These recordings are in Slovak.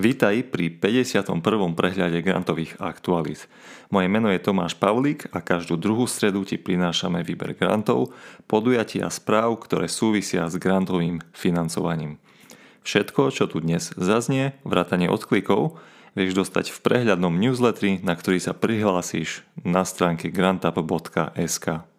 Vítaj pri 51. prehľade grantových aktualít. Moje meno je Tomáš Pavlík a každú druhú stredu ti prinášame výber grantov, podujatia a správ, ktoré súvisia s grantovým financovaním. Všetko, čo tu dnes zaznie, vrátanie odklikov, vieš dostať v prehľadnom newsletteri, na ktorý sa prihlásíš na stránke grantup.sk.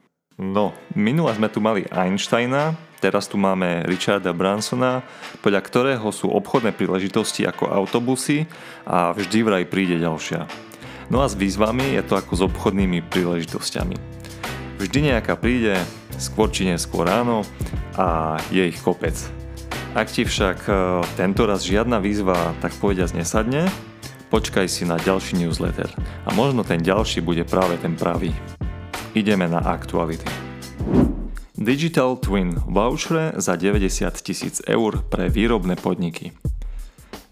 No, minule sme tu mali Einsteina, Teraz tu máme Richarda Bransona, podľa ktorého sú obchodné príležitosti ako autobusy a vždy vraj príde ďalšia. No a s výzvami je to ako s obchodnými príležitosťami. Vždy nejaká príde, skôr či neskôr ráno a je ich kopec. Ak ti však e, tento raz žiadna výzva tak povediať nesadne, počkaj si na ďalší newsletter a možno ten ďalší bude práve ten pravý. Ideme na aktuality. Digital Twin vouchere za 90 tisíc eur pre výrobné podniky.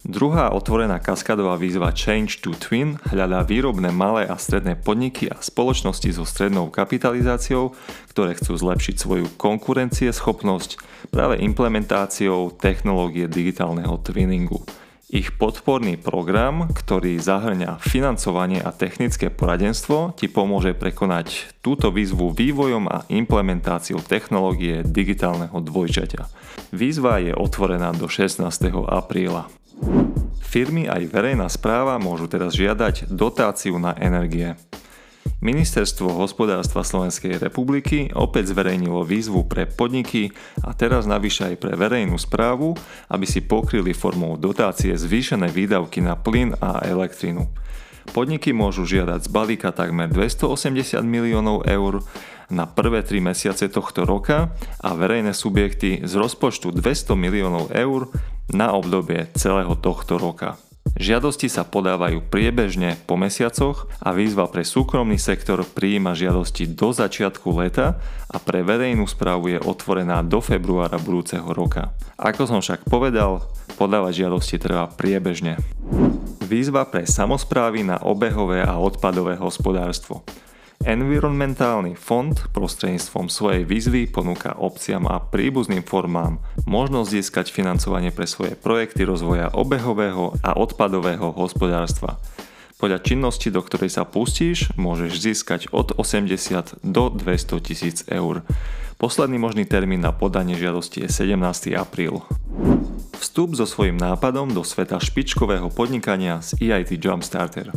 Druhá otvorená kaskadová výzva Change to Twin hľadá výrobné malé a stredné podniky a spoločnosti so strednou kapitalizáciou, ktoré chcú zlepšiť svoju konkurencieschopnosť práve implementáciou technológie digitálneho twinningu – ich podporný program, ktorý zahrňa financovanie a technické poradenstvo, ti pomôže prekonať túto výzvu vývojom a implementáciou technológie digitálneho dvojčaťa. Výzva je otvorená do 16. apríla. Firmy aj verejná správa môžu teraz žiadať dotáciu na energie. Ministerstvo hospodárstva Slovenskej republiky opäť zverejnilo výzvu pre podniky a teraz navyše aj pre verejnú správu, aby si pokryli formou dotácie zvýšené výdavky na plyn a elektrinu. Podniky môžu žiadať z balíka takmer 280 miliónov eur na prvé 3 mesiace tohto roka a verejné subjekty z rozpočtu 200 miliónov eur na obdobie celého tohto roka. Žiadosti sa podávajú priebežne po mesiacoch a výzva pre súkromný sektor prijíma žiadosti do začiatku leta a pre verejnú správu je otvorená do februára budúceho roka. Ako som však povedal, podávať žiadosti trvá priebežne. Výzva pre samozprávy na obehové a odpadové hospodárstvo. Environmentálny fond prostredníctvom svojej výzvy ponúka obciam a príbuzným formám možnosť získať financovanie pre svoje projekty rozvoja obehového a odpadového hospodárstva. Podľa činnosti, do ktorej sa pustíš, môžeš získať od 80 do 200 tisíc eur. Posledný možný termín na podanie žiadosti je 17. apríl. Vstup so svojím nápadom do sveta špičkového podnikania z EIT Jumpstarter.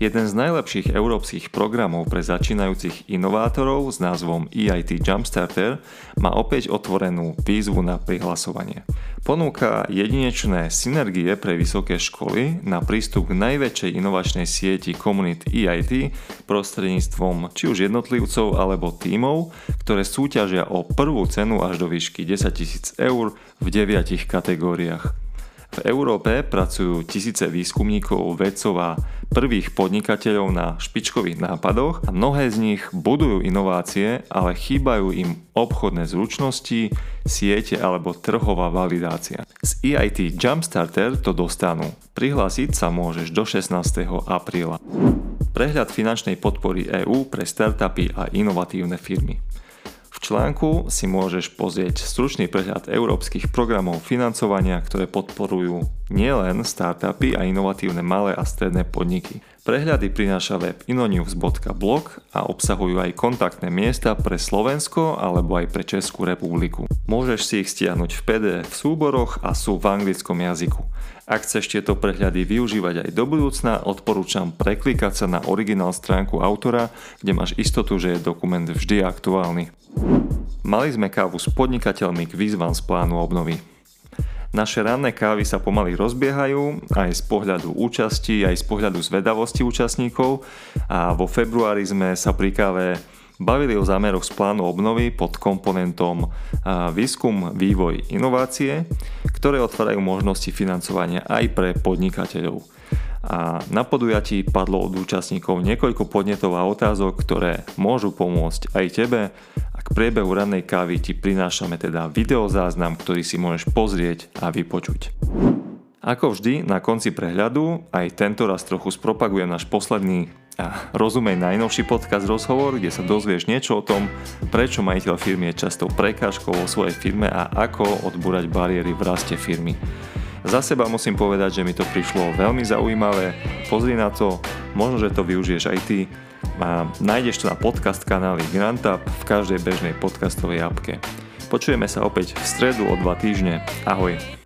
Jeden z najlepších európskych programov pre začínajúcich inovátorov s názvom EIT Jumpstarter má opäť otvorenú výzvu na prihlasovanie. Ponúka jedinečné synergie pre vysoké školy na prístup k najväčšej inovačnej sieti komunit EIT prostredníctvom či už jednotlivcov alebo tímov, ktoré súťažia o prvú cenu až do výšky 10 000 eur v deviatich kategóriách. V Európe pracujú tisíce výskumníkov, vedcov a prvých podnikateľov na špičkových nápadoch a mnohé z nich budujú inovácie, ale chýbajú im obchodné zručnosti, siete alebo trhová validácia. Z EIT Jumpstarter to dostanú. Prihlásiť sa môžeš do 16. apríla. Prehľad finančnej podpory EÚ pre startupy a inovatívne firmy článku si môžeš pozrieť stručný prehľad európskych programov financovania, ktoré podporujú nielen startupy a inovatívne malé a stredné podniky. Prehľady prináša web inonews.blog a obsahujú aj kontaktné miesta pre Slovensko alebo aj pre Českú republiku. Môžeš si ich stiahnuť v PDF v súboroch a sú v anglickom jazyku. Ak chceš tieto prehľady využívať aj do budúcna, odporúčam preklikať sa na originál stránku autora, kde máš istotu, že je dokument vždy aktuálny. Mali sme kávu s podnikateľmi k výzvam z plánu obnovy. Naše ranné kávy sa pomaly rozbiehajú aj z pohľadu účasti, aj z pohľadu zvedavosti účastníkov a vo februári sme sa pri káve bavili o zámeroch z plánu obnovy pod komponentom výskum, vývoj, inovácie, ktoré otvárajú možnosti financovania aj pre podnikateľov. A na podujatí padlo od účastníkov niekoľko podnetov a otázok, ktoré môžu pomôcť aj tebe k priebehu rannej kávy ti prinášame teda videozáznam, ktorý si môžeš pozrieť a vypočuť. Ako vždy, na konci prehľadu aj tento raz trochu spropagujem náš posledný a rozumej najnovší podcast rozhovor, kde sa dozvieš niečo o tom, prečo majiteľ firmy je často prekážkou vo svojej firme a ako odbúrať bariéry v raste firmy. Za seba musím povedať, že mi to prišlo veľmi zaujímavé. Pozri na to, možno, že to využiješ aj ty. A nájdeš to na podcast kanáli GrantUp v každej bežnej podcastovej apke. Počujeme sa opäť v stredu o dva týždne. Ahoj.